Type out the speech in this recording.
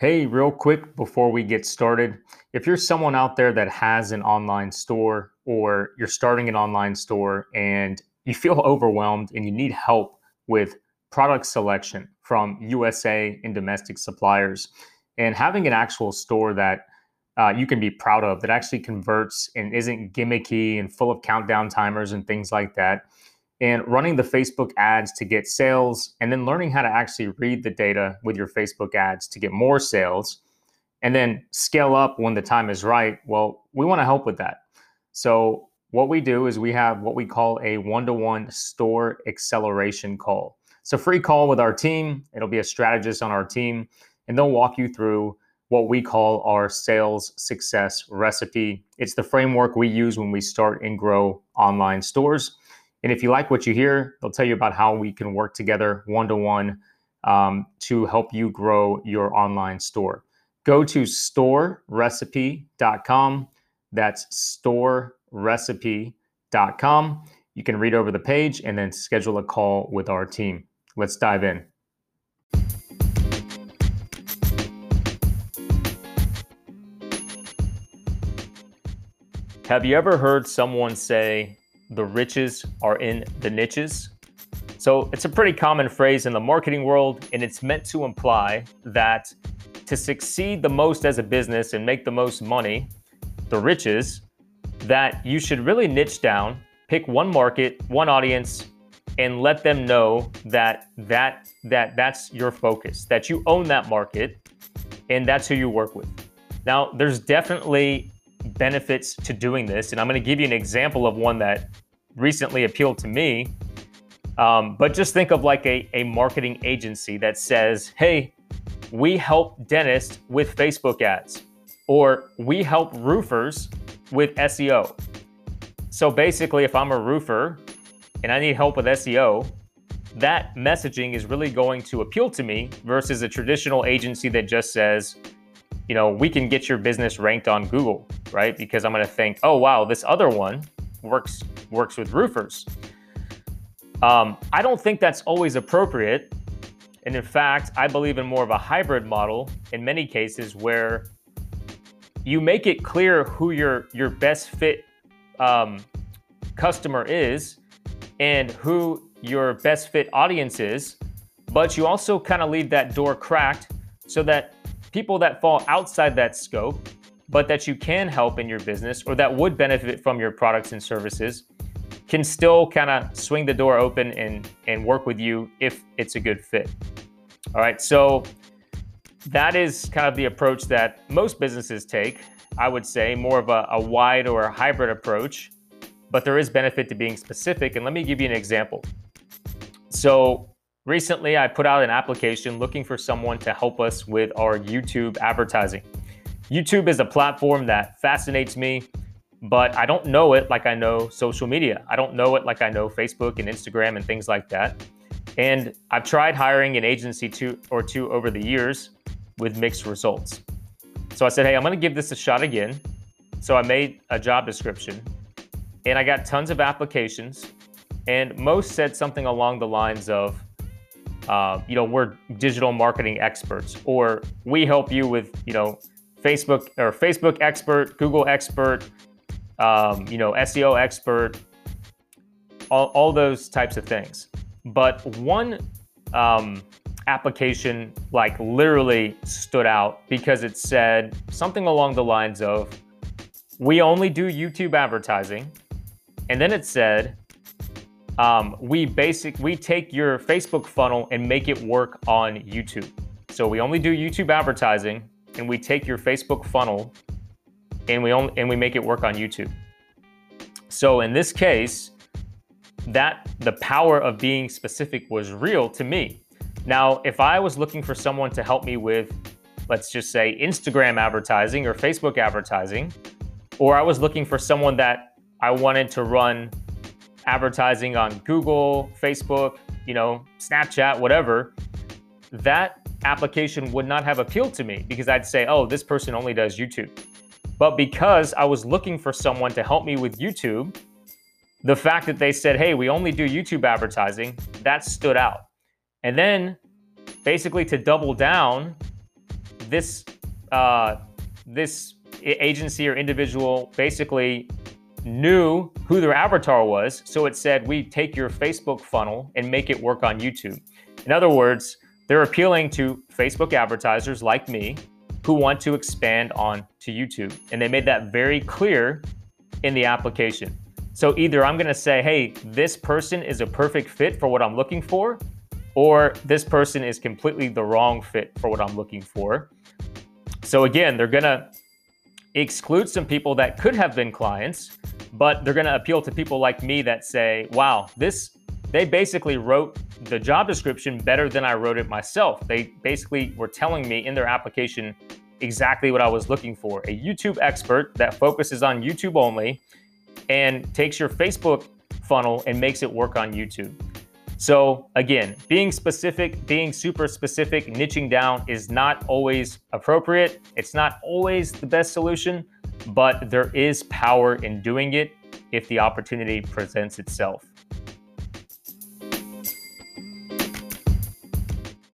Hey, real quick before we get started, if you're someone out there that has an online store or you're starting an online store and you feel overwhelmed and you need help with product selection from USA and domestic suppliers, and having an actual store that uh, you can be proud of that actually converts and isn't gimmicky and full of countdown timers and things like that, and running the Facebook ads to get sales, and then learning how to actually read the data with your Facebook ads to get more sales, and then scale up when the time is right. Well, we want to help with that. So, what we do is we have what we call a one to one store acceleration call. It's a free call with our team. It'll be a strategist on our team, and they'll walk you through what we call our sales success recipe. It's the framework we use when we start and grow online stores. And if you like what you hear, they'll tell you about how we can work together one to one to help you grow your online store. Go to storerecipe.com. That's storerecipe.com. You can read over the page and then schedule a call with our team. Let's dive in. Have you ever heard someone say, the riches are in the niches? So it's a pretty common phrase in the marketing world, and it's meant to imply that to succeed the most as a business and make the most money, the riches, that you should really niche down, pick one market, one audience, and let them know that that that that's your focus, that you own that market, and that's who you work with. Now, there's definitely benefits to doing this. And I'm going to give you an example of one that recently appealed to me. Um, but just think of like a, a marketing agency that says, hey, we help dentists with Facebook ads, or we help roofers with SEO. So basically, if I'm a roofer and I need help with SEO, that messaging is really going to appeal to me versus a traditional agency that just says, you know, we can get your business ranked on Google, right? Because I'm going to think, oh wow, this other one works works with roofers. Um, I don't think that's always appropriate, and in fact, I believe in more of a hybrid model in many cases where you make it clear who your your best fit um, customer is and who your best fit audience is, but you also kind of leave that door cracked so that people that fall outside that scope, but that you can help in your business or that would benefit from your products and services can still kind of swing the door open and, and work with you if it's a good fit. All right, so that is kind of the approach that most businesses take. I would say more of a, a wide or a hybrid approach, but there is benefit to being specific. And let me give you an example. So, Recently, I put out an application looking for someone to help us with our YouTube advertising. YouTube is a platform that fascinates me, but I don't know it like I know social media. I don't know it like I know Facebook and Instagram and things like that. And I've tried hiring an agency two or two over the years with mixed results. So I said, hey, I'm going to give this a shot again. So I made a job description and I got tons of applications. And most said something along the lines of, uh, you know, we're digital marketing experts, or we help you with, you know, Facebook or Facebook expert, Google expert, um, you know, SEO expert, all, all those types of things. But one um, application, like, literally stood out because it said something along the lines of, we only do YouTube advertising. And then it said, um, we basic we take your Facebook funnel and make it work on YouTube. So we only do YouTube advertising, and we take your Facebook funnel, and we only and we make it work on YouTube. So in this case, that the power of being specific was real to me. Now, if I was looking for someone to help me with, let's just say Instagram advertising or Facebook advertising, or I was looking for someone that I wanted to run advertising on Google, Facebook, you know, Snapchat, whatever, that application would not have appealed to me because I'd say, oh, this person only does YouTube. But because I was looking for someone to help me with YouTube, the fact that they said, hey, we only do YouTube advertising, that stood out. And then basically to double down, this uh, this agency or individual basically knew who their avatar was. So it said, we take your Facebook funnel and make it work on YouTube. In other words, they're appealing to Facebook advertisers like me who want to expand on to YouTube. And they made that very clear in the application. So either I'm going to say, hey, this person is a perfect fit for what I'm looking for, or this person is completely the wrong fit for what I'm looking for. So again, they're going to exclude some people that could have been clients, but they're going to appeal to people like me that say, wow, this, they basically wrote the job description better than I wrote it myself. They basically were telling me in their application exactly what I was looking for a YouTube expert that focuses on YouTube only and takes your Facebook funnel and makes it work on YouTube. So, again, being specific, being super specific, niching down is not always appropriate. It's not always the best solution, but there is power in doing it if the opportunity presents itself.